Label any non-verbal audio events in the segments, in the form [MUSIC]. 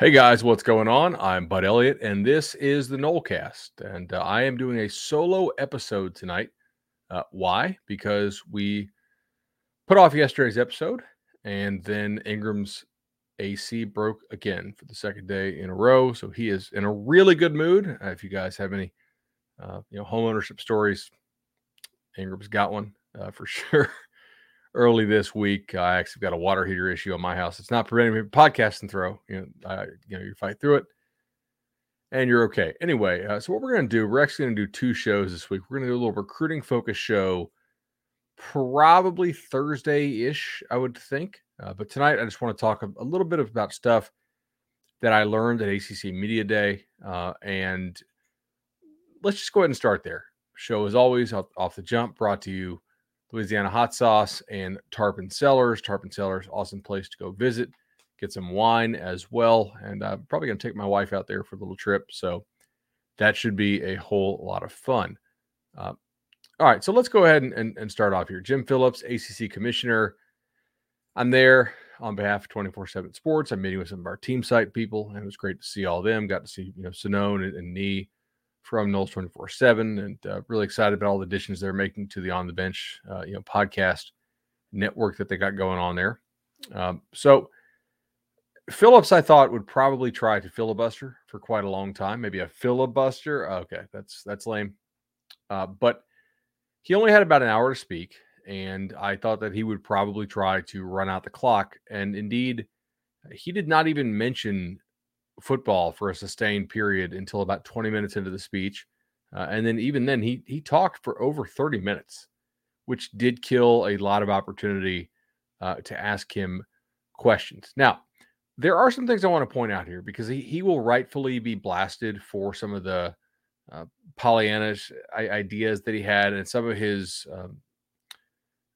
Hey guys, what's going on? I'm Bud Elliott, and this is the Nolecast. And uh, I am doing a solo episode tonight. Uh, why? Because we put off yesterday's episode, and then Ingram's AC broke again for the second day in a row. So he is in a really good mood. Uh, if you guys have any, uh, you know, home ownership stories, Ingram's got one uh, for [LAUGHS] sure early this week. I actually got a water heater issue on my house. It's not preventing me from podcasting throw. You know, I, you know, you fight through it and you're okay. Anyway, uh, so what we're going to do, we're actually going to do two shows this week. We're going to do a little recruiting focus show, probably Thursday ish, I would think. Uh, but tonight, I just want to talk a, a, little bit about stuff that I learned at ACC Media Day. Uh, and let's just go ahead and start there. Show, as always, off, off the jump, brought to you Louisiana hot sauce and Tarpon Cellars. Tarpon Cellars, awesome place to go visit, get some wine as well. And I'm probably going to take my wife out there for a little trip. So that should be a whole lot of fun. Uh, all right, so let's go ahead and, and, and, start off here. Jim Phillips, ACC Commissioner. I'm there on behalf of 24 7 Sports. I'm meeting with some of our team site people, and it was great to see all of them. Got to see, you know, Sonone and, and Nee from Noles 24 7 and uh, really excited about all the additions they're making to the On the Bench, uh, you know, podcast network that they got going on there. Um, so Phillips, I thought would probably try to filibuster for quite a long time, maybe a filibuster. Okay, that's that's lame. Uh, but he only had about an hour to speak, and I thought that he would probably try to run out the clock. And indeed, he did not even mention football for a sustained period until about 20 minutes into the speech. Uh, and then even then he he talked for over 30 minutes, which did kill a lot of opportunity uh, to ask him questions. Now, there are some things I want to point out here because he, he will rightfully be blasted for some of the uh, Pollyannish ideas that he had and some of his um,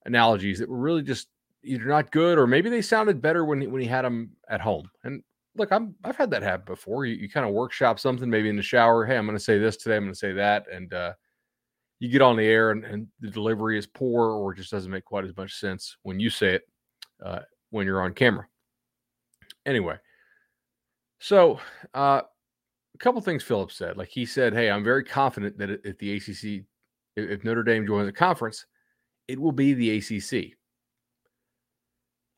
analogies that were really just either not good or maybe they sounded better when he, when he had them at home. And look, I'm I've had that happen before. You, you kind of workshop something maybe in the shower. Hey, I'm going to say this today. I'm going to say that, and uh, you get on the air and, and, the delivery is poor or it just doesn't make quite as much sense when you say it uh, when you're on camera. Anyway, so uh, a couple things Phillips said. Like he said, "Hey, I'm very confident that if the ACC, if Notre Dame joins the conference, it will be the ACC."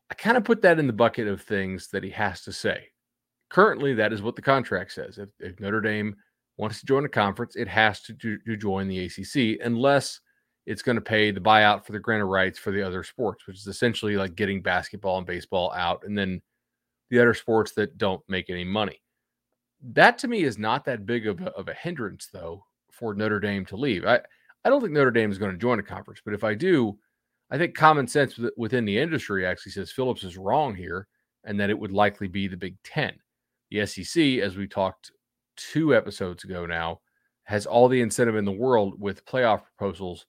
I kind of put that in the bucket of things that he has to say currently that is what the contract says. If, if Notre Dame wants to join a conference, it has to, to, to join the ACC unless it's going to pay the buyout for the grant of rights for the other sports, which is essentially like getting basketball and baseball out, and then the other sports that don't make any money. That to me is not that big of a, of a hindrance, though, for Notre Dame to leave. I, I don't think Notre Dame is going to join a conference, but if I do, I think common sense within the industry actually says Phillips is wrong here and that it would likely be the Big Ten. The SEC, as we talked two episodes ago now, has all the incentive in the world with playoff proposals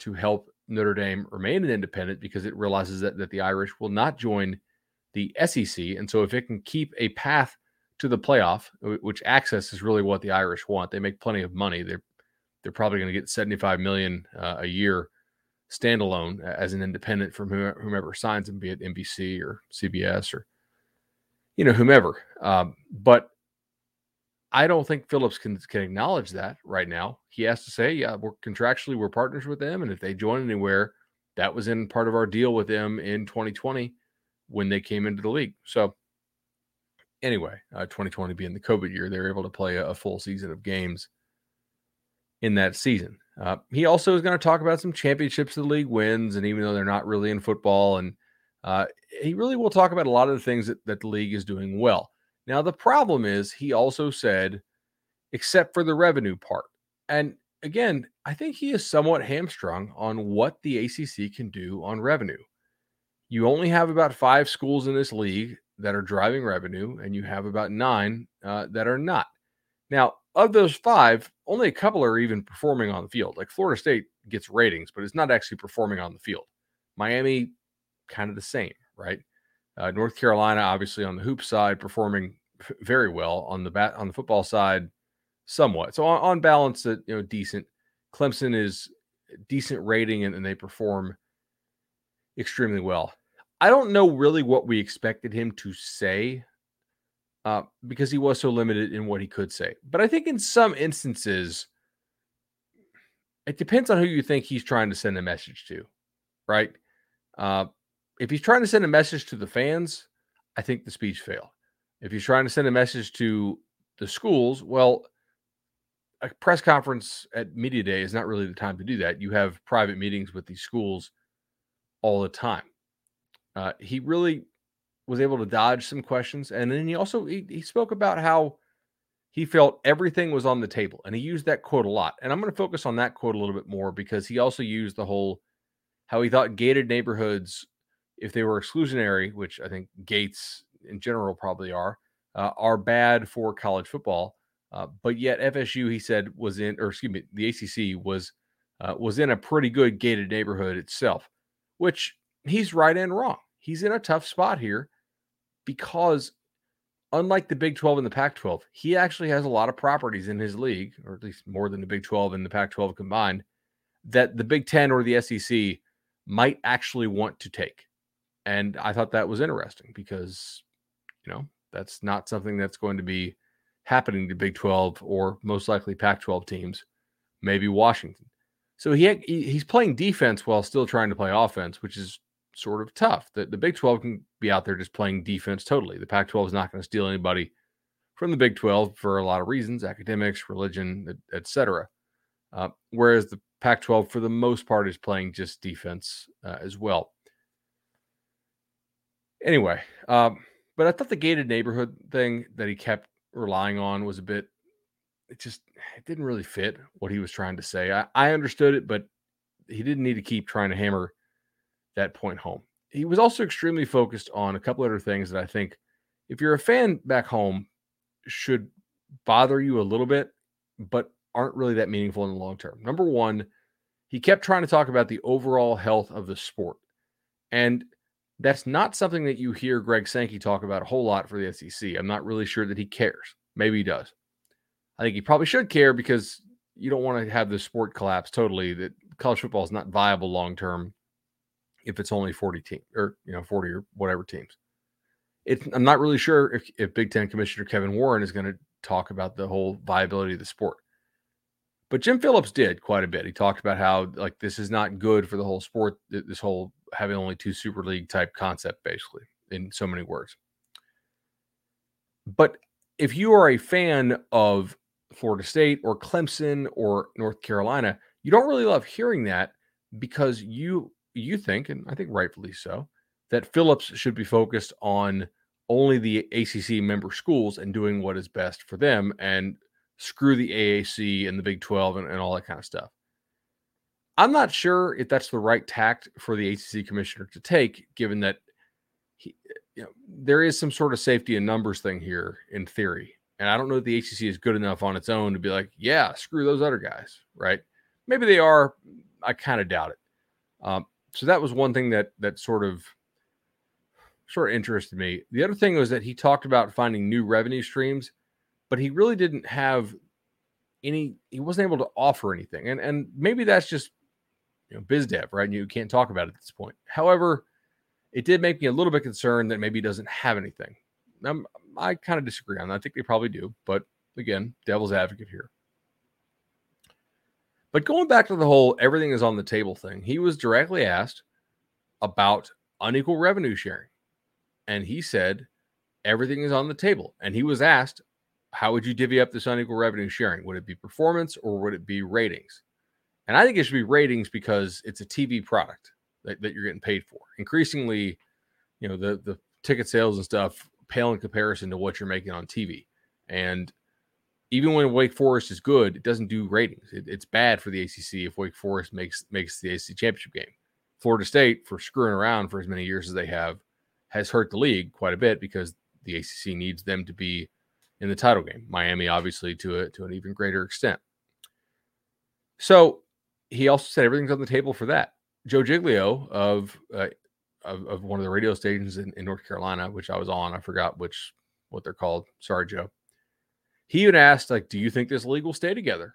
to help Notre Dame remain an independent because it realizes that, that the Irish will not join the SEC. And so if it can keep a path to the playoff, which access is really what the Irish want, they make plenty of money. They're they're probably going to get 75 million uh, a year standalone as an independent from whomever, whomever signs them, be it NBC or CBS or you know, whomever. Um, but I don't think Phillips can can acknowledge that right now. He has to say, yeah, we're contractually we're partners with them, and if they join anywhere, that was in part of our deal with them in 2020 when they came into the league. So anyway, uh, 2020 being the COVID year, they were able to play a, a full season of games in that season. Uh, he also is going to talk about some championships the league wins, and even though they're not really in football and uh, he really will talk about a lot of the things that, that the league is doing well. Now, the problem is he also said, except for the revenue part. And again, I think he is somewhat hamstrung on what the ACC can do on revenue. You only have about five schools in this league that are driving revenue, and you have about nine uh, that are not. Now, of those five, only a couple are even performing on the field. Like Florida State gets ratings, but it's not actually performing on the field. Miami kind of the same, right? Uh, North Carolina, obviously on the hoop side, performing very well on the bat on the football side, somewhat. So on, on balance, that you know, decent. Clemson is decent rating and, and they perform extremely well. I don't know really what we expected him to say uh, because he was so limited in what he could say. But I think in some instances, it depends on who you think he's trying to send a message to, right? Uh, if he's trying to send a message to the fans, I think the speech failed. If he's trying to send a message to the schools, well, a press conference at media day is not really the time to do that. You have private meetings with these schools all the time. Uh, he really was able to dodge some questions, and then he also he, he spoke about how he felt everything was on the table, and he used that quote a lot. And I'm going to focus on that quote a little bit more because he also used the whole how he thought gated neighborhoods, if they were exclusionary, which I think gates in general probably are, uh, are bad for college football. Uh, but yet FSU, he said, was in, or excuse me, the ACC was uh, was in a pretty good gated neighborhood itself, which he's right and wrong. He's in a tough spot here because, unlike the Big 12 and the Pac 12, he actually has a lot of properties in his league, or at least more than the Big 12 and the Pac 12 combined, that the Big 10 or the SEC might actually want to take. And I thought that was interesting because, you know, that's not something that's going to be happening to Big 12 or most likely Pac 12 teams, maybe Washington. So he, he's playing defense while still trying to play offense, which is sort of tough. The, the Big 12 can be out there just playing defense totally. The Pac 12 is not going to steal anybody from the Big 12 for a lot of reasons academics, religion, etc. Uh, whereas the Pac 12, for the most part, is playing just defense uh, as well. Anyway, um, but I thought the gated neighborhood thing that he kept relying on was a bit, it just it didn't really fit what he was trying to say. I, I understood it, but he didn't need to keep trying to hammer that point home. He was also extremely focused on a couple other things that I think, if you're a fan back home, should bother you a little bit, but aren't really that meaningful in the long term. Number one, he kept trying to talk about the overall health of the sport. And that's not something that you hear Greg Sankey talk about a whole lot for the SEC. I'm not really sure that he cares. Maybe he does. I think he probably should care because you don't want to have the sport collapse totally, that college football is not viable long term if it's only 40 teams or you know 40 or whatever teams. It's, I'm not really sure if, if Big Ten Commissioner Kevin Warren is going to talk about the whole viability of the sport. But Jim Phillips did quite a bit. He talked about how like this is not good for the whole sport. This whole having only two Super League type concept, basically, in so many words. But if you are a fan of Florida State or Clemson or North Carolina, you don't really love hearing that because you you think, and I think rightfully so, that Phillips should be focused on only the ACC member schools and doing what is best for them and screw the AAC and the Big 12 and, and all that kind of stuff. I'm not sure if that's the right tact for the ACC commissioner to take, given that he, you know, there is some sort of safety and numbers thing here in theory. And I don't know if the ACC is good enough on its own to be like, yeah, screw those other guys, right? Maybe they are. I kind of doubt it. Um, so that was one thing that that sort of sort of interested me. The other thing was that he talked about finding new revenue streams, but he really didn't have any. He wasn't able to offer anything, and and maybe that's just you know biz dev, right? You can't talk about it at this point. However, it did make me a little bit concerned that maybe he doesn't have anything. I'm, I kind of disagree on that. I think they probably do, but again, devil's advocate here. But going back to the whole everything is on the table thing, he was directly asked about unequal revenue sharing. And he said, everything is on the table. And he was asked, how would you divvy up this unequal revenue sharing? Would it be performance or would it be ratings? And I think it should be ratings because it's a TV product that, that you're getting paid for. Increasingly, you know, the, the ticket sales and stuff pale in comparison to what you're making on TV. And even when Wake Forest is good, it doesn't do ratings. It, it's bad for the ACC if Wake Forest makes makes the ACC championship game. Florida State, for screwing around for as many years as they have, has hurt the league quite a bit because the ACC needs them to be in the title game. Miami, obviously, to a, to an even greater extent. So he also said everything's on the table for that. Joe Giglio of uh, of, of, one of the radio stations in, in North Carolina, which I was on, I forgot which what they're called. Sorry, Joe he even asked, like, do you think this league will stay together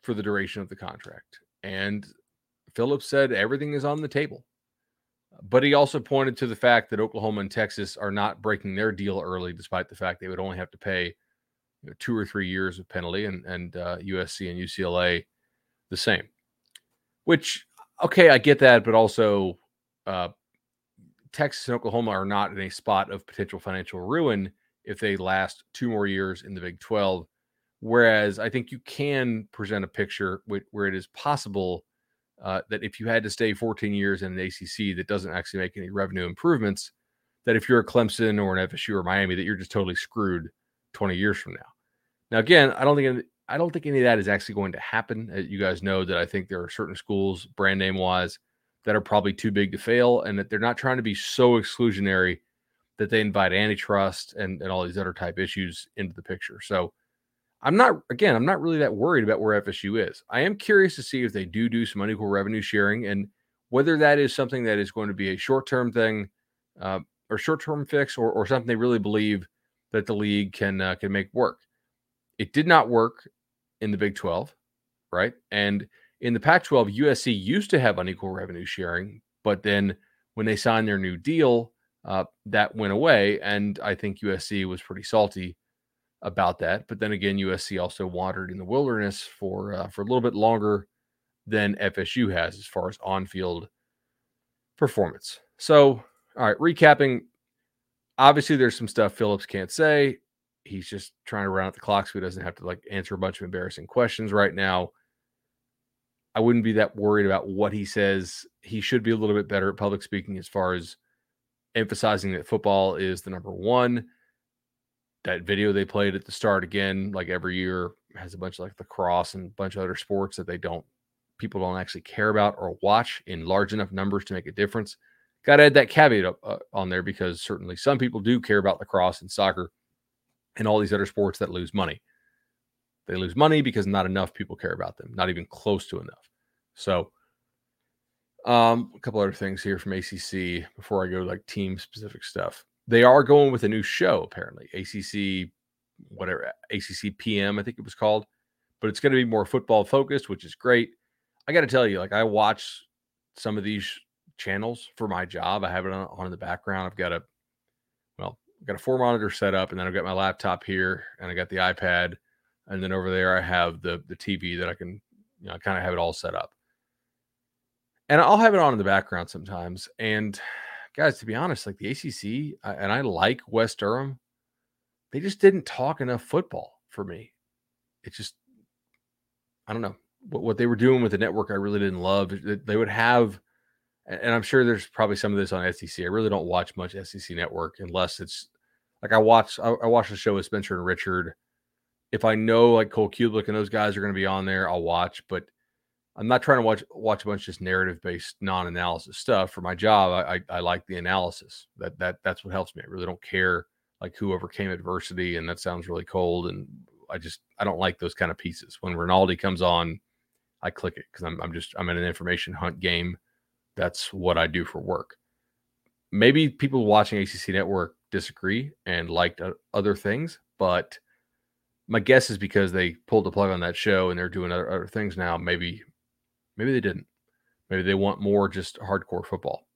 for the duration of the contract? And Phillips said everything is on the table. But he also pointed to the fact that Oklahoma and Texas are not breaking their deal early, despite the fact they would only have to pay you know, two or three years of penalty, and and uh, USC and UCLA the same. Which okay, I get that, but also uh, Texas and Oklahoma are not in a spot of potential financial ruin if they last two more years in the Big 12. Whereas I think you can present a picture where it is possible uh, that if you had to stay 14 years in an ACC that doesn't actually make any revenue improvements, that if you're a Clemson or an FSU or Miami, that you're just totally screwed 20 years from now. Now, again, I don't think I don't think any of that is actually going to happen. Uh, you guys know that I think there are certain schools, brand name wise, that are probably too big to fail, and that they're not trying to be so exclusionary that they invite antitrust and, and all these other type issues into the picture. So I'm not, again, I'm not really that worried about where FSU is. I am curious to see if they do do some unequal revenue sharing and whether that is something that is going to be a short term thing uh, or short term fix or, or something they really believe that the league can uh, can make work. It did not work in the Big 12, right? And in the Pac 12, USC used to have unequal revenue sharing, but then when they signed their new deal, uh, that went away. And I think USC was pretty salty about that. But then again, USC also wandered in the wilderness for uh, for a little bit longer than FSU has as far as on field performance. So, all right, recapping. Obviously, there's some stuff Phillips can't say. He's just trying to run out the clock so he doesn't have to like answer a bunch of embarrassing questions right now. I wouldn't be that worried about what he says. He should be a little bit better at public speaking as far as emphasizing that football is the number one. That video they played at the start again, like every year, has a bunch of like lacrosse and a bunch of other sports that they don't people don't actually care about or watch in large enough numbers to make a difference. Got to add that caveat up, uh, on there because certainly some people do care about lacrosse and soccer and all these other sports that lose money. They lose money because not enough people care about them, not even close to enough. So, um, a couple other things here from ACC before I go like team specific stuff. They are going with a new show apparently, ACC, whatever ACC PM I think it was called, but it's going to be more football focused, which is great. I got to tell you, like I watch some of these channels for my job. I have it on, on in the background. I've got a well, I've got a four monitor set up, and then I've got my laptop here, and I got the iPad, and then over there I have the the TV that I can, you know, kind of have it all set up. And I'll have it on in the background sometimes. And guys, to be honest, like the ACC, and I like Wes Durham, they just didn't talk enough football for me. It just, I don't know what, what they were doing with the network. I really didn't love. They would have, and I'm sure there's probably some of this on SEC. I really don't watch much SEC network unless it's like I watch. I, I watch the show with Spencer and Richard if I know like Cole Cubelic and those guys are going to be on there, I'll watch. But I'm not trying to watch watch a bunch of just narrative based non analysis stuff. For my job, I, I, I like the analysis. That that that's what helps me. I really don't care like who overcame adversity, and that sounds really cold. And I just I don't like those kind of pieces. When Rinaldi comes on, I click it because I'm I'm just I'm in an information hunt game. That's what I do for work. Maybe people watching ACC Network disagree and liked uh, other things, but my guess is because they pulled the plug on that show and they're doing other, other things now. Maybe, maybe they didn't. Maybe they want more just hardcore football.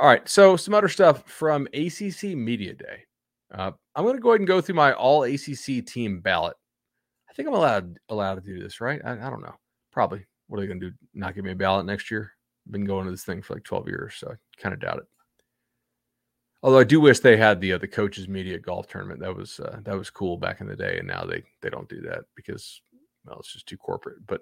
All right, so some other stuff from ACC Media Day. Uh, I'm going to go ahead and go through my All ACC team ballot. I think I'm allowed allowed to do this, right? I, I don't know. Probably. What are they going to do? Not give me a ballot next year? I've been going to this thing for like 12 years, so I kind of doubt it. Although I do wish they had the uh, the coaches media golf tournament. That was uh, that was cool back in the day, and now they they don't do that because well, it's just too corporate. But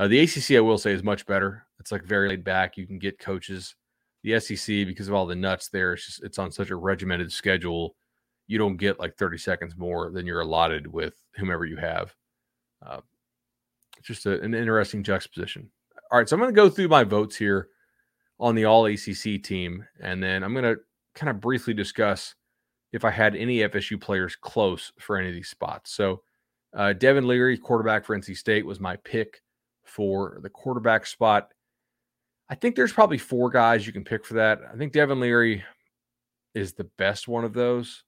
uh, the ACC, I will say, is much better. It's like very laid back. You can get coaches. The SEC, because of all the nuts there, it's just it's on such a regimented schedule. You don't get like 30 seconds more than you're allotted with whomever you have. Uh, it's just a, an interesting juxtaposition. All right, so I'm going to go through my votes here on the All ACC team, and then I'm going to kind of briefly discuss if I had any FSU players close for any of these spots. So, uh, Devin Leary, quarterback for NC State, was my pick for the quarterback spot. I think there's probably four guys you can pick for that. I think Devin Leary is the best one of those.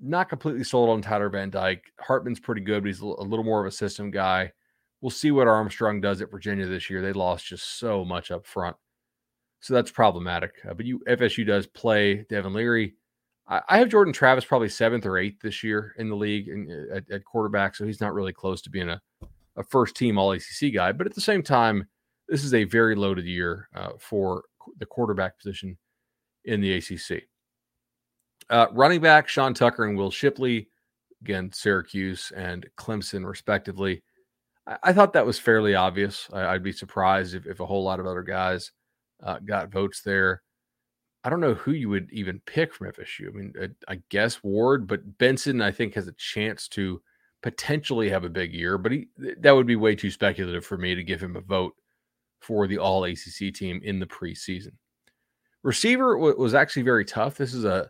Not completely sold on Tyler Van Dyke. Hartman's pretty good, but he's a little more of a system guy. We'll see what Armstrong does at Virginia this year. They lost just so much up front. So that's problematic. Uh, but you FSU does play Devin Leary. I, I, have Jordan Travis probably seventh or eighth this year in the league in, at, at, quarterback. So he's not really close to being a, a first team All ACC guy. But at the same time, this is a very loaded year uh, for the quarterback position in the ACC. Uh, running back Sean Tucker and Will Shipley, again, Syracuse and Clemson, respectively. I, I thought that was fairly obvious. I, would be surprised if, if, a whole lot of other guys uh, got votes there. I don't know who you would even pick from FSU. I mean, I, I guess Ward, but Benson, I think, has a chance to potentially have a big year, but he, that would be way too speculative for me to give him a vote for the all ACC team in the preseason. Receiver was actually very tough. This is a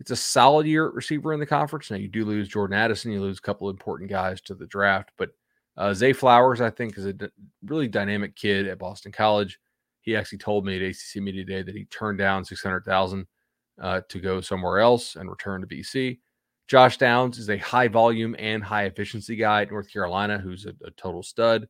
it's a solid year at receiver in the conference. Now you do lose Jordan Addison, you lose a couple important guys to the draft, but uh, Zay Flowers, I think, is a d- really dynamic kid at Boston College. He actually told me at ACC Media Day that he turned down six hundred thousand uh, to go somewhere else and return to BC. Josh Downs is a high volume and high efficiency guy at North Carolina, who's a, a total stud.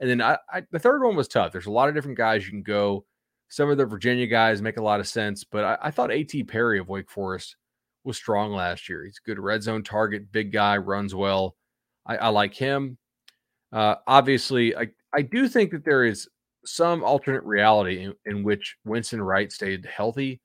And then I, I, the third one was tough. There's a lot of different guys you can go. Some of the Virginia guys make a lot of sense, but I, I thought A.T. Perry of Wake Forest was strong last year. He's a good red zone target, big guy, runs well. I, I like him. Uh, obviously, I, I do think that there is some alternate reality in, in, which Winston Wright stayed healthy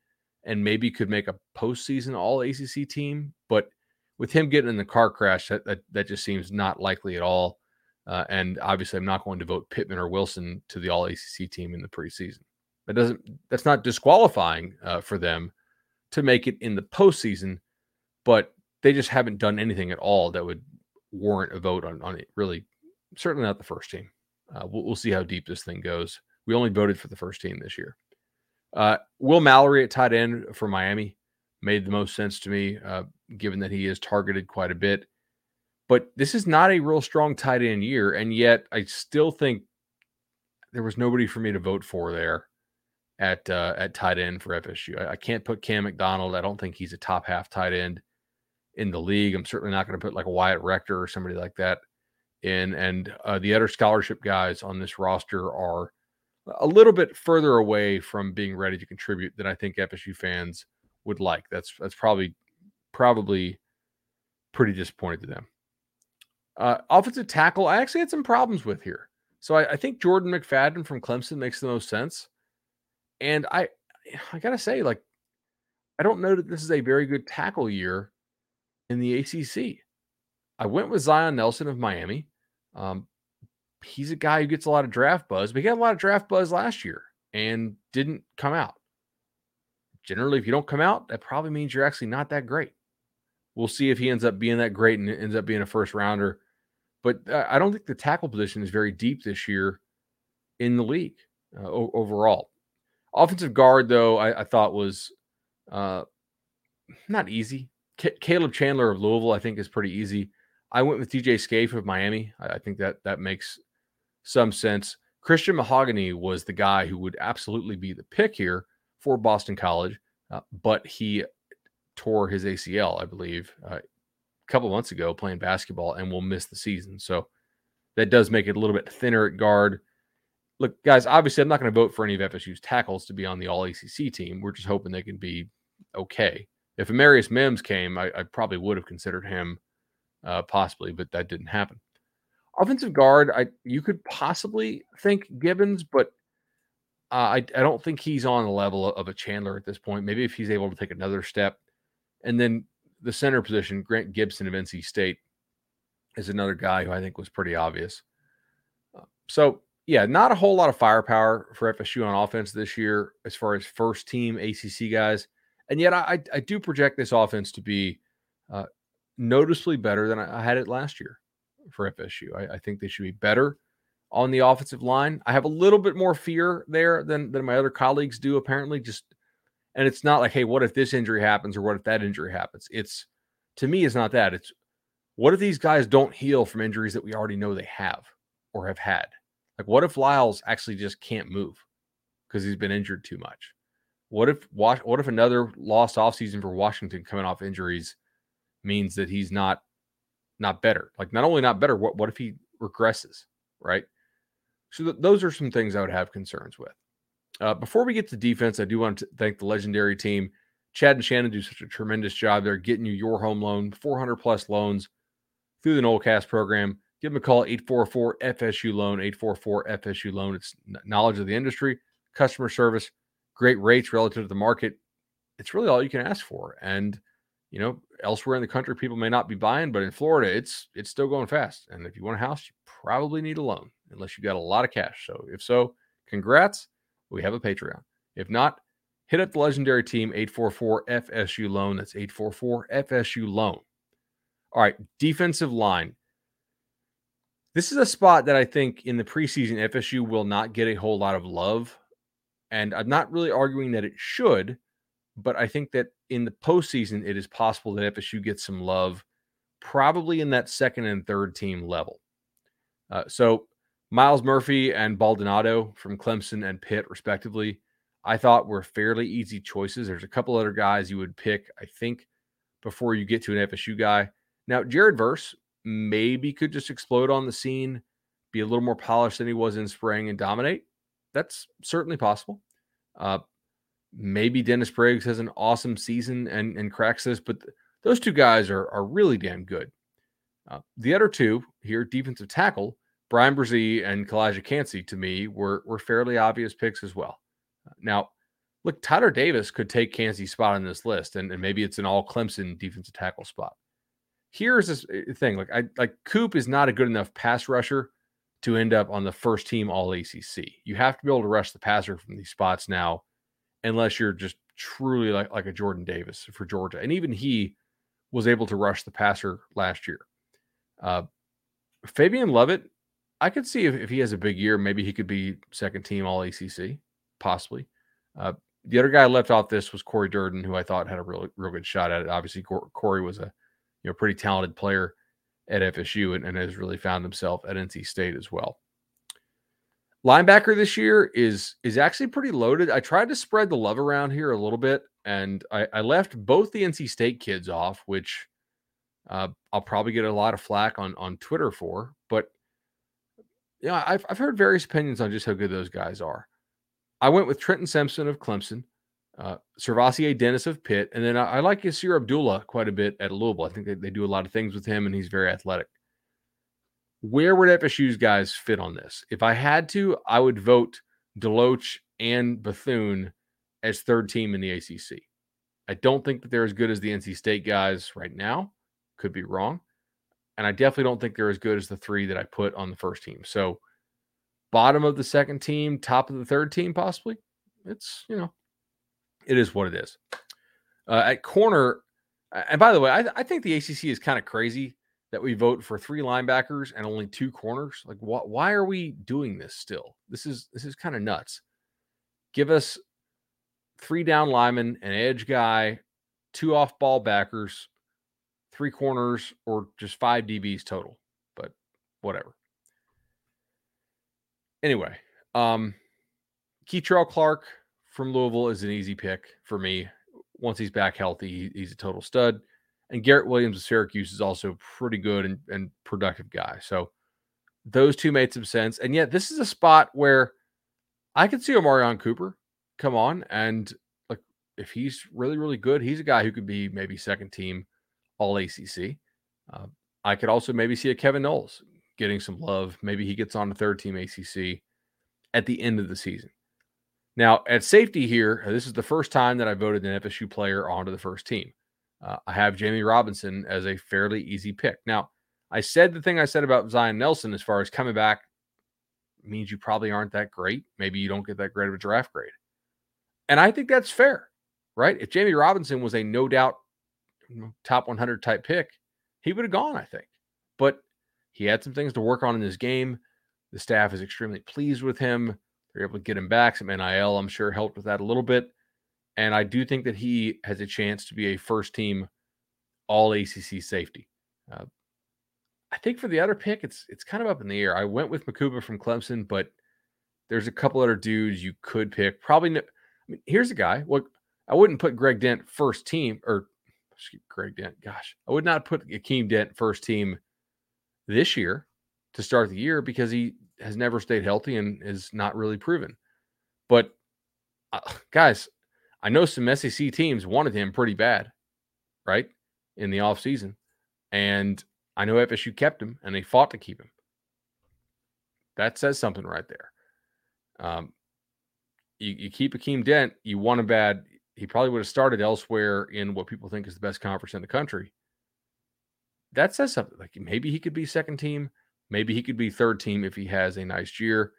and maybe could make a postseason All ACC team. But with him getting in the car crash, that that, that just seems not likely at all. Uh, and obviously, I'm not going to vote Pittman or Wilson to the All ACC team in the preseason. That doesn't that's not disqualifying uh, for them to make it in the postseason, but they just haven't done anything at all that would warrant a vote on, on it. Really, certainly not the first team. Uh, we'll, we'll, see how deep this thing goes. We only voted for the first team this year. Uh, Will Mallory at tight end for Miami made the most sense to me, uh, given that he is targeted quite a bit. But this is not a real strong tight end year, and yet I still think there was nobody for me to vote for there at uh, at tight end for FSU. I, I, can't put Cam McDonald. I don't think he's a top half tight end in the league. I'm certainly not going to put like a Wyatt Rector or somebody like that in. And uh, the other scholarship guys on this roster are a little bit further away from being ready to contribute than I think FSU fans would like. That's that's probably probably pretty disappointed to them. Uh, offensive tackle, I actually had some problems with here. So I, I think Jordan McFadden from Clemson makes the most sense. And I [SIGHS] I gotta say, like, I don't know that this is a very good tackle year in the ACC. I went with Zion Nelson of Miami. Um, he's a guy who gets a lot of draft buzz, but he got a lot of draft buzz last year and didn't come out. Generally, if you don't come out, that probably means you're actually not that great. We'll see if he ends up being that great and ends up being a first rounder. But uh, I don't think the tackle position is very deep this year in the league uh, overall. Offensive guard, though, I, I thought was uh, not easy. C- Caleb Chandler of Louisville, I think, is pretty easy. I went with DJ Scaife of Miami. I, I think that that makes some sense. Christian Mahogany was the guy who would absolutely be the pick here for Boston College, uh, but he tore his ACL, I believe, uh, a couple months ago playing basketball and will miss the season. So that does make it a little bit thinner at guard look, guys, obviously, I'm not going to vote for any of FSU's tackles to be on the All ACC team. We're just hoping they can be okay. If Amarius Mims came, I, I probably would have considered him uh, possibly, but that didn't happen. Offensive guard, I you could possibly think Gibbons, but uh, I I don't think he's on the level of a Chandler at this point. Maybe if he's able to take another step, and then the center position, Grant Gibson of NC State, is another guy who I think was pretty obvious. Uh, so yeah, not a whole lot of firepower for FSU on offense this year as far as first team ACC guys. And yet I, I do project this offense to be uh, noticeably better than I, had it last year for FSU. I, I, think they should be better on the offensive line. I have a little bit more fear there than, than my other colleagues do, apparently. Just and it's not like, hey, what if this injury happens or what if that injury happens? It's to me, it's not that. It's what if these guys don't heal from injuries that we already know they have or have had? Like, what if Lyles actually just can't move because he's been injured too much? What if what if another lost offseason for Washington coming off injuries means that he's not not better? Like, not only not better, what what if he regresses? Right. So th- those are some things I would have concerns with. Uh, before we get to defense, I do want to thank the legendary team. Chad and Shannon do such a tremendous job there getting you your home loan, 400 plus loans through the Nolecast program. Give them a call, 844 FSU Loan, 844 FSU Loan. It's knowledge of the industry, customer service, great rates relative to the market. It's really all you can ask for. And, you know, elsewhere in the country, people may not be buying, but in Florida, it's it's still going fast. And if you want a house, you probably need a loan unless you got a lot of cash. So if so, congrats. We have a Patreon. If not, hit up the legendary team 844 FSU loan. That's 844 FSU loan. All right, defensive line. This is a spot that I think in the preseason FSU will not get a whole lot of love. And I'm not really arguing that it should, but I think that in the postseason, it is possible that FSU gets some love, probably in that second and third team level. Uh, so Myles Murphy and Baldonado from Clemson and Pitt, respectively, I thought were fairly easy choices. There's a couple other guys you would pick, I think, before you get to an FSU guy. Now, Jared Verse maybe could just explode on the scene, be a little more polished than he was in spring and dominate. That's certainly possible. Uh, maybe Dennis Briggs has an awesome season and, and cracks this, but th- those two guys are, are really damn good. Uh, the other two here, defensive tackle, Bryan Bresee and Calijah Kancey to me were were fairly obvious picks as well. Now, look, Tyler Davis could take Kancey's spot on this list, and, and maybe it's an all Clemson defensive tackle spot. Here's this eh, thing: like I like Coop is not a good enough pass rusher to end up on the first team All ACC. You have to be able to rush the passer from these spots now, unless you're just truly like like a Jordan Davis for Georgia, and even he was able to rush the passer last year. Uh, Fabian Lovett I could see if, if he has a big year, maybe he could be second team All ACC, possibly. Uh, the other guy I left off this was Corey Durden, who I thought had a real real good shot at it. Obviously, Corey was a you know pretty talented player at FSU and, and has really found himself at NC State as well. Linebacker this year is is actually pretty loaded. I tried to spread the love around here a little bit, and I, I left both the NC State kids off, which uh, I'll probably get a lot of flack on on Twitter for. But yeah, I've I've heard various opinions on just how good those guys are. I went with Trenton Simpson of Clemson, uh, SirVocea Dennis of Pitt, and then I, I like Yasir Abdullah quite a bit at Louisville. I think they, they do a lot of things with him, and he's very athletic. Where would FSU's guys fit on this? If I had to, I would vote Deloach and Bethune as third team in the ACC. I don't think that they're as good as the NC State guys right now. Could be wrong and I definitely don't think they're as good as the three that I put on the first team. So, bottom of the second team, top of the third team, possibly. It's you know, it is what it is. Uh, at corner, and by the way, I, I think the ACC is kind of crazy that we vote for three linebackers and only two corners. Like, wh- why are we doing this still? This is this is kind of nuts. Give us three down linemen, an edge guy, two off ball backers, three corners, or just five DBs total. But whatever. Anyway, um, Kei'Trel Clark from Louisville is an easy pick for me. Once he's back healthy, he's a total stud. And Garrett Williams of Syracuse is also pretty good and, and productive guy. So those two made some sense. And yet, this is a spot where I could see Omarion Cooper come on. And like, if he's really, really good, he's a guy who could be maybe second team all ACC. Uh, I could also maybe see a Kevin Knowles getting some love. Maybe he gets on the third team ACC at the end of the season. Now, at safety here, this is the first time that I voted an FSU player onto the first team. Uh, I have Jammie Robinson as a fairly easy pick. Now, I said the thing I said about Zion Nelson as far as coming back means you probably aren't that great. Maybe you don't get that great of a draft grade. And I think that's fair, right? If Jammie Robinson was a no doubt top 100 type pick, he would have gone, I think. But he had some things to work on in this game. The staff is extremely pleased with him. They're able to get him back. Some NIL, I'm sure, helped with that a little bit. And I do think that he has a chance to be a first team all ACC safety. Uh, I think for the other pick, it's it's kind of up in the air. I went with Mukuba from Clemson, but there's a couple other dudes you could pick. Probably, no, I mean, here's a guy. Well, I wouldn't put Greg Dent first team or Greg Dent. Gosh, I would not put Akeem Dent first team this year to start the year because he has never stayed healthy and is not really proven. But uh, guys, I know some SEC teams wanted him pretty bad, right? In the offseason. And I know FSU kept him and they fought to keep him. That says something right there. Um, you, you keep Akeem Dent, you want him bad. He probably would have started elsewhere in what people think is the best conference in the country. That says something. Like maybe he could be second team, maybe he could be third team if he has a nice year.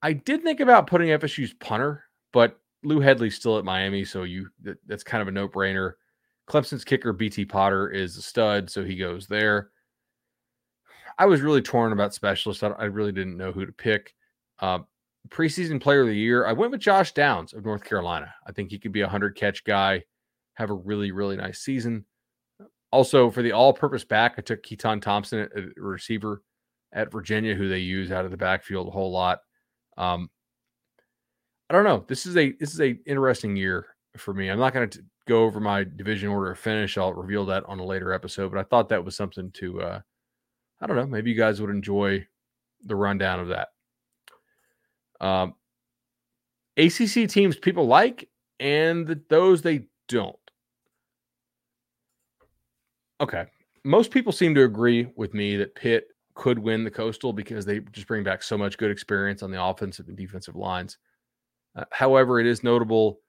I did think about putting FSU's punter, but Lou Hedley's still at Miami, so you that, that's kind of a no-brainer. Clemson's kicker BT Potter is a stud, so he goes there. I was really torn about specialists. I, I really didn't know who to pick. Uh, preseason player of the year, I went with Josh Downs of North Carolina. I think he could be a hundred catch guy, have a really really nice season. Also for the all-purpose back, I took Keytaon Thompson, a receiver at Virginia, who they use out of the backfield a whole lot. Um, I don't know. This is a this is a interesting year for me. I'm not going to go over my division order of finish. I'll reveal that on a later episode. But I thought that was something to, uh, I don't know. Maybe you guys would enjoy the rundown of that. Um, ACC teams people like, and those they don't. Okay, most people seem to agree with me that Pitt could win the Coastal because they just bring back so much good experience on the offensive and defensive lines. Uh, however, it is notable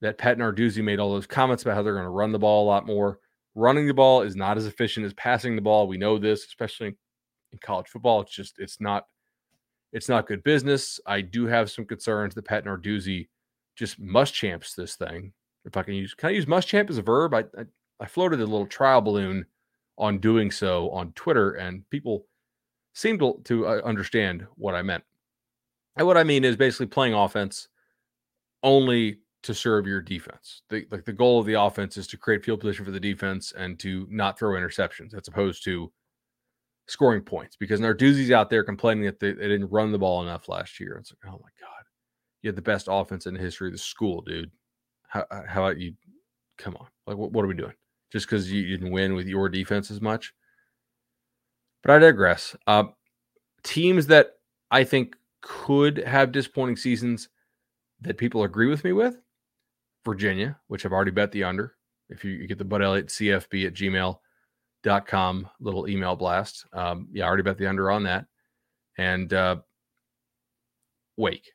that Pat Narduzzi made all those comments about how they're going to run the ball a lot more. Running the ball is not as efficient as passing the ball. We know this, especially in college football. It's just it's not it's not good business. I do have some concerns that Pat Narduzzi just Muschamps this thing. If I can use, can I use Muschamp as a verb? I, I I floated a little trial balloon on doing so on Twitter, and people seemed to, to uh, understand what I meant. And what I mean is basically playing offense only to serve your defense. The, like the goal of the offense is to create field position for the defense and to not throw interceptions, as opposed to scoring points. Because Narduzzi's out there complaining that they, they didn't run the ball enough last year. It's like, oh my god, you had the best offense in the history of the school, dude. How how about you? Come on, like what, what are we doing? Just because you didn't win with your defense as much? But I digress. Uh, teams that I think could have disappointing seasons that people agree with me with Virginia, which I've already bet the under. If you, you get the Bud Elliott CFB at gmail.com little email blast. Um, yeah, I already bet the under on that. And uh, Wake.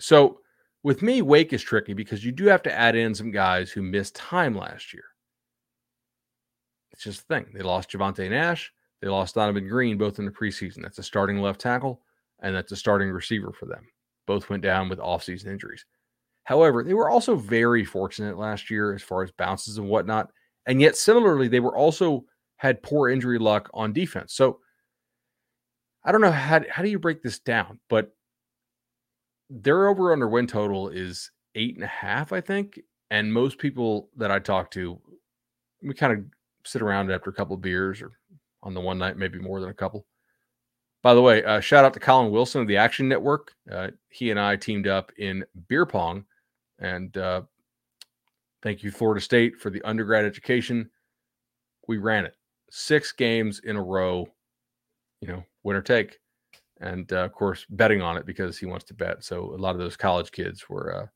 So with me, Wake is tricky because you do have to add in some guys who missed time last year. It's just the thing. They lost Javonte Nash. They lost Donavon Greene both in the preseason. That's a starting left tackle, and that's a starting receiver for them. Both went down with offseason injuries. However, they were also very fortunate last year as far as bounces and whatnot. And yet, similarly, they were also had poor injury luck on defense. So I don't know how, how do you break this down, but their over under win total is eight and a half, I think. And most people that I talk to, we kind of sit around after a couple of beers or on the one night, maybe more than a couple. By the way, uh, shout out to Collin Wilson of the Action Network. Uh, he and I teamed up in beer pong, and uh, thank you, Florida State, for the undergrad education. We ran it six games in a row, you know, winner take, and uh, of course betting on it because he wants to bet. So a lot of those college kids were uh,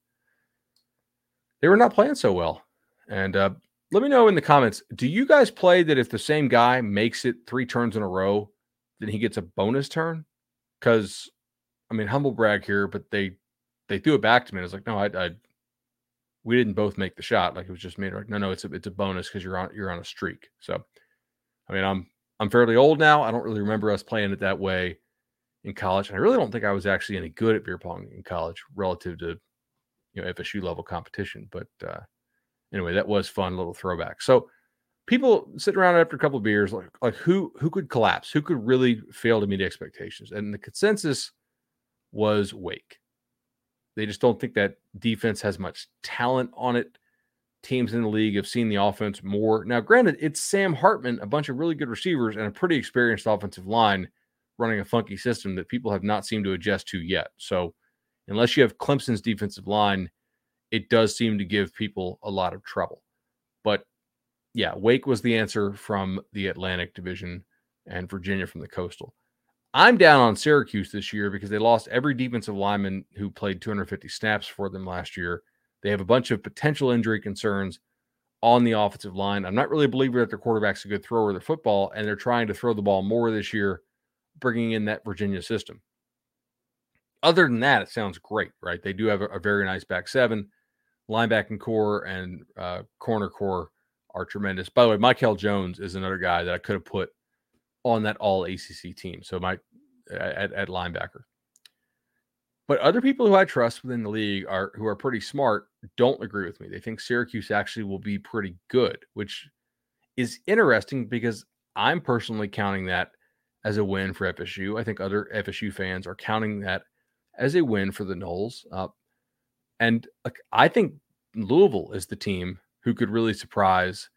they were not playing so well, and uh, let me know in the comments. Do you guys play that if the same guy makes it three turns in a row, then he gets a bonus turn? Because I mean, humble brag here, but they they threw it back to me. I was like, no, I, I we didn't both make the shot. Like it was just me. Like, no, no, it's a it's a bonus because you're on you're on a streak. So, I mean, I'm I'm fairly old now. I don't really remember us playing it that way in college, and I really don't think I was actually any good at beer pong in college relative to you know FSU level competition. But uh, anyway, that was fun little throwback. So people sitting around after a couple beers, like like who who could collapse, who could really fail to meet expectations, and the consensus was Wake. They just don't think that defense has much talent on it. Teams in the league have seen the offense more. Now, granted, it's Sam Hartman, a bunch of really good receivers, and a pretty experienced offensive line running a funky system that people have not seemed to adjust to yet. So, unless you have Clemson's defensive line, it does seem to give people a lot of trouble. But yeah, Wake was the answer from the Atlantic Division and Virginia from the Coastal. I'm down on Syracuse this year because they lost every defensive lineman who played 250 snaps for them last year. They have a bunch of potential injury concerns on the offensive line. I'm not really a believer that their quarterback's a good thrower of the football, and they're trying to throw the ball more this year, bringing in that Virginia system. Other than that, it sounds great, right? They do have a, a very nice back seven, linebacking core, and uh, corner core are tremendous. By the way, Michael Jones is another guy that I could have put on that all ACC team. So my at, at linebacker. But other people who I trust within the league are who are pretty smart don't agree with me. They think Syracuse actually will be pretty good, which is interesting because I'm personally counting that as a win for FSU. I think other FSU fans are counting that as a win for the Noles. Uh, and I think Louisville is the team who could really surprise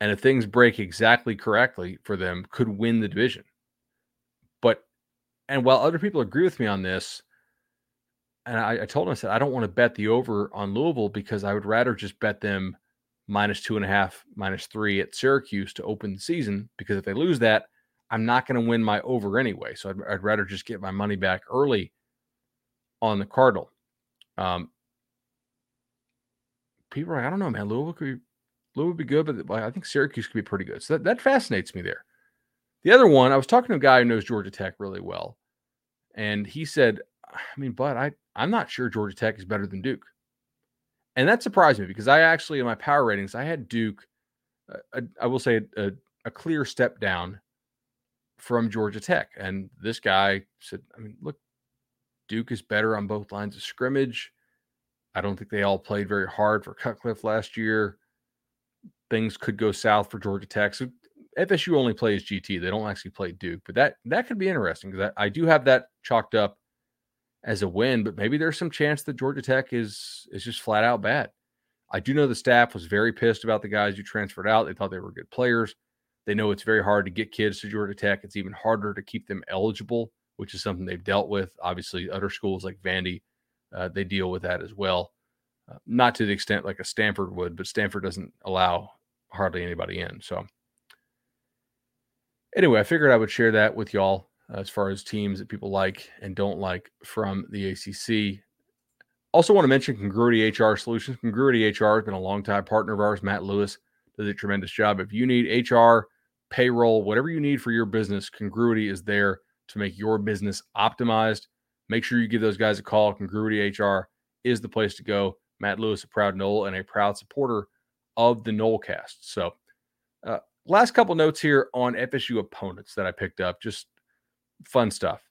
and if things break exactly correctly for them, could win the division. But and while other people agree with me on this, and I, I told him I said I don't want to bet the over on Louisville because I would rather just bet them minus two and a half, minus three at Syracuse to open the season because if they lose that, I'm not going to win my over anyway. So I'd, I'd, rather just get my money back early on the Cardinal. Um, people are like, I don't know, man. Louisville could Lou would be good, but I think Syracuse could be pretty good. So that, that fascinates me there. The other one, I was talking to a guy who knows Georgia Tech really well, and he said, I mean, but I, I'm not sure Georgia Tech is better than Duke. And that surprised me because I actually, in my power ratings, I had Duke, uh, I will say, a, a clear step down from Georgia Tech. And this guy said, I mean, look, Duke is better on both lines of scrimmage. I don't think they all played very hard for Cutcliffe last year things could go south for Georgia Tech. So FSU only plays GT; they don't actually play Duke, but that that could be interesting because I, I, do have that chalked up as a win. But maybe there's some chance that Georgia Tech is is just flat out bad. I do know the staff was very pissed about the guys who transferred out. They thought they were good players. They know it's very hard to get kids to Georgia Tech. It's even harder to keep them eligible, which is something they've dealt with. Obviously, other schools like Vandy, uh, they deal with that as well. Uh, not to the extent like a Stanford would, but Stanford doesn't allow hardly anybody in. So anyway, I figured I would share that with y'all as far as teams that people like and don't like from the ACC. Also, want to mention Congruity HR Solutions. Congruity HR has been a long-time partner of ours. Matt Lewis does a tremendous job. If you need HR, payroll, whatever you need for your business, Congruity is there to make your business optimized. Make sure you give those guys a call. Congruity HR is the place to go. Matt Lewis, a proud Nole and a proud supporter of the Nolecast. So, uh, last couple notes here on FSU opponents that I picked up. Just fun stuff.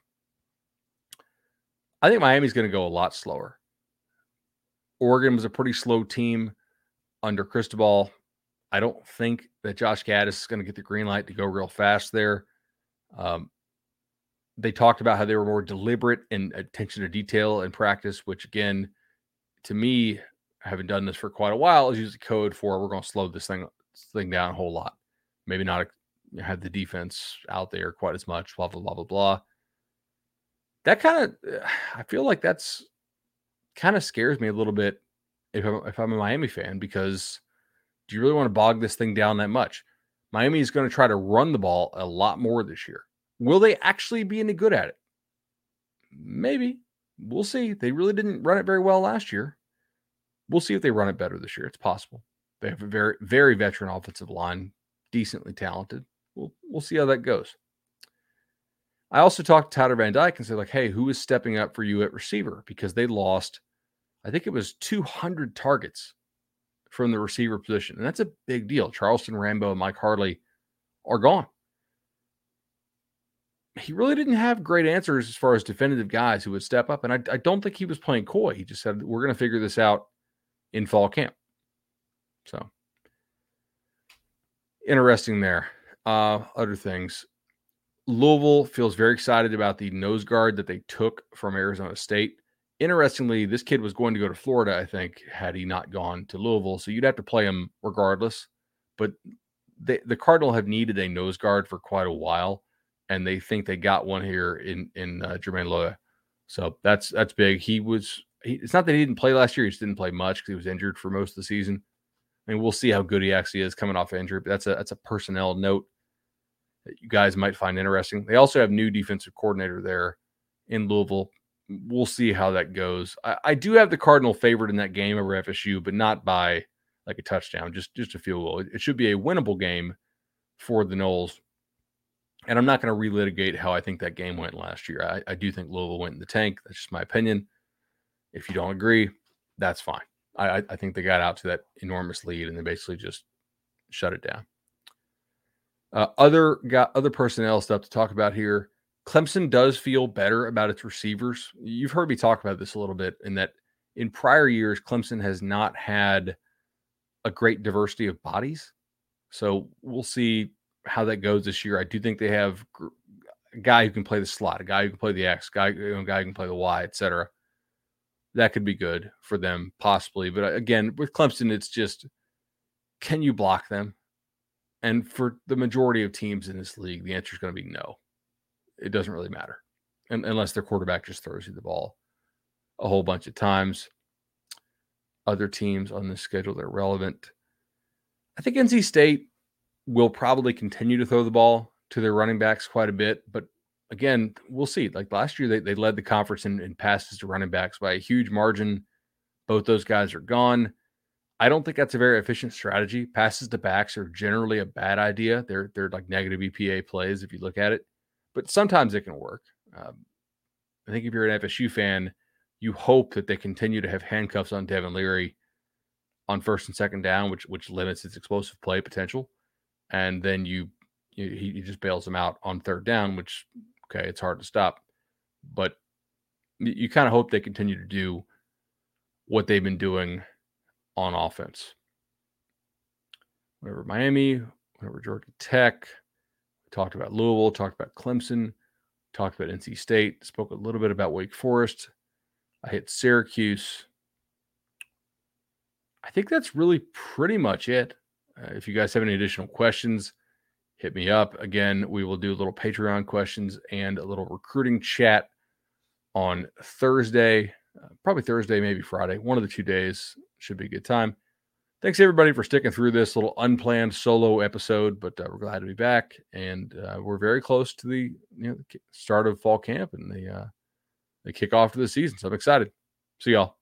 I think Miami's going to go a lot slower. Oregon was a pretty slow team under Cristobal. I don't think that Josh Gattis is going to get the green light to go real fast there. Um, they talked about how they were more deliberate in attention to detail in practice, which again, to me, having done this for quite a while, is the code for we're going to slow this thing thing down a whole lot. Maybe not have the defense out there quite as much. Blah blah blah blah blah. That kind of, I feel like that's kind of scares me a little bit if I'm, if I'm a Miami fan because do you really want to bog this thing down that much? Miami is going to try to run the ball a lot more this year. Will they actually be any good at it? Maybe. We'll see. They really didn't run it very well last year. We'll see if they run it better this year. It's possible. They have a very, very veteran offensive line, decently talented. We'll see how that goes. I also talked to Tyler Van Dyke and said, like, hey, who is stepping up for you at receiver? Because they lost, I think it was 200 targets from the receiver position. And that's a big deal. Charleston Rambo and Mike Harley are gone. He really didn't have great answers as far as definitive guys who would step up. And I, I don't think he was playing coy. He just said, we're going to figure this out in fall camp. So interesting there. Uh, other things. Louisville feels very excited about the nose guard that they took from Arizona State. Interestingly, this kid was going to go to Florida, I think, had he not gone to Louisville. So you'd have to play him regardless. But they, the Cardinal have needed a nose guard for quite a while, and they think they got one here in in uh, Jermayne Lole. So that's that's big. He was he, it's not that he didn't play last year; he just didn't play much because he was injured for most of the season. I mean, we'll see how good he actually is coming off injury, but that's a that's a personnel note that you guys might find interesting. They also have new defensive coordinator there in Louisville. We'll see how that goes. I, I do have the Cardinal favored in that game over FSU, but not by like a touchdown, just just a field goal. It, it should be a winnable game for the Noles. And I'm not going to relitigate how I think that game went last year. I, I do think Louisville went in the tank. That's just my opinion. If you don't agree, that's fine. I, I think they got out to that enormous lead and they basically just shut it down. Uh, other got other personnel stuff to talk about here. Clemson does feel better about its receivers. You've heard me talk about this a little bit in that in prior years, Clemson has not had a great diversity of bodies. So we'll see how that goes this year. I do think they have a guy who can play the slot, a guy who can play the X, guy, you know, a guy who can play the Y, etc. That could be good for them, possibly. But uh, again, with Clemson, it's just can you block them? And for the majority of teams in this league, the answer is going to be no. It doesn't really matter, and, unless their quarterback just throws you the ball a whole bunch of times. Other teams on the schedule that are relevant. I think NC State will probably continue to throw the ball to their running backs quite a bit, but again, we'll see. Like last year, they, they led the conference in, in passes to running backs by a huge margin. Both those guys are gone. I don't think that's a very efficient strategy. Passes to backs are generally a bad idea. They're they're like negative EPA plays if you look at it, but sometimes it can work. Um, I think if you're an FSU fan, you hope that they continue to have handcuffs on Devin Leary on first and second down, which which limits its explosive play potential, and then you, you he, he just bails them out on third down, which okay, it's hard to stop, but you kind of hope they continue to do what they've been doing on offense. Whatever Miami, whatever Georgia Tech, talked about Louisville, talked about Clemson, talked about NC State, spoke a little bit about Wake Forest. I hit Syracuse. I think that's really pretty much it. Uh, if you guys have any additional questions, hit me up. Again, we will do a little Patreon questions and a little recruiting chat on Thursday, uh, probably Thursday, maybe Friday. One of the two days should be a good time. Thanks everybody for sticking through this little unplanned solo episode, but uh, we're glad to be back, and uh, we're very close to the you know start of fall camp and the uh, the kickoff of the season. So I'm excited. See y'all.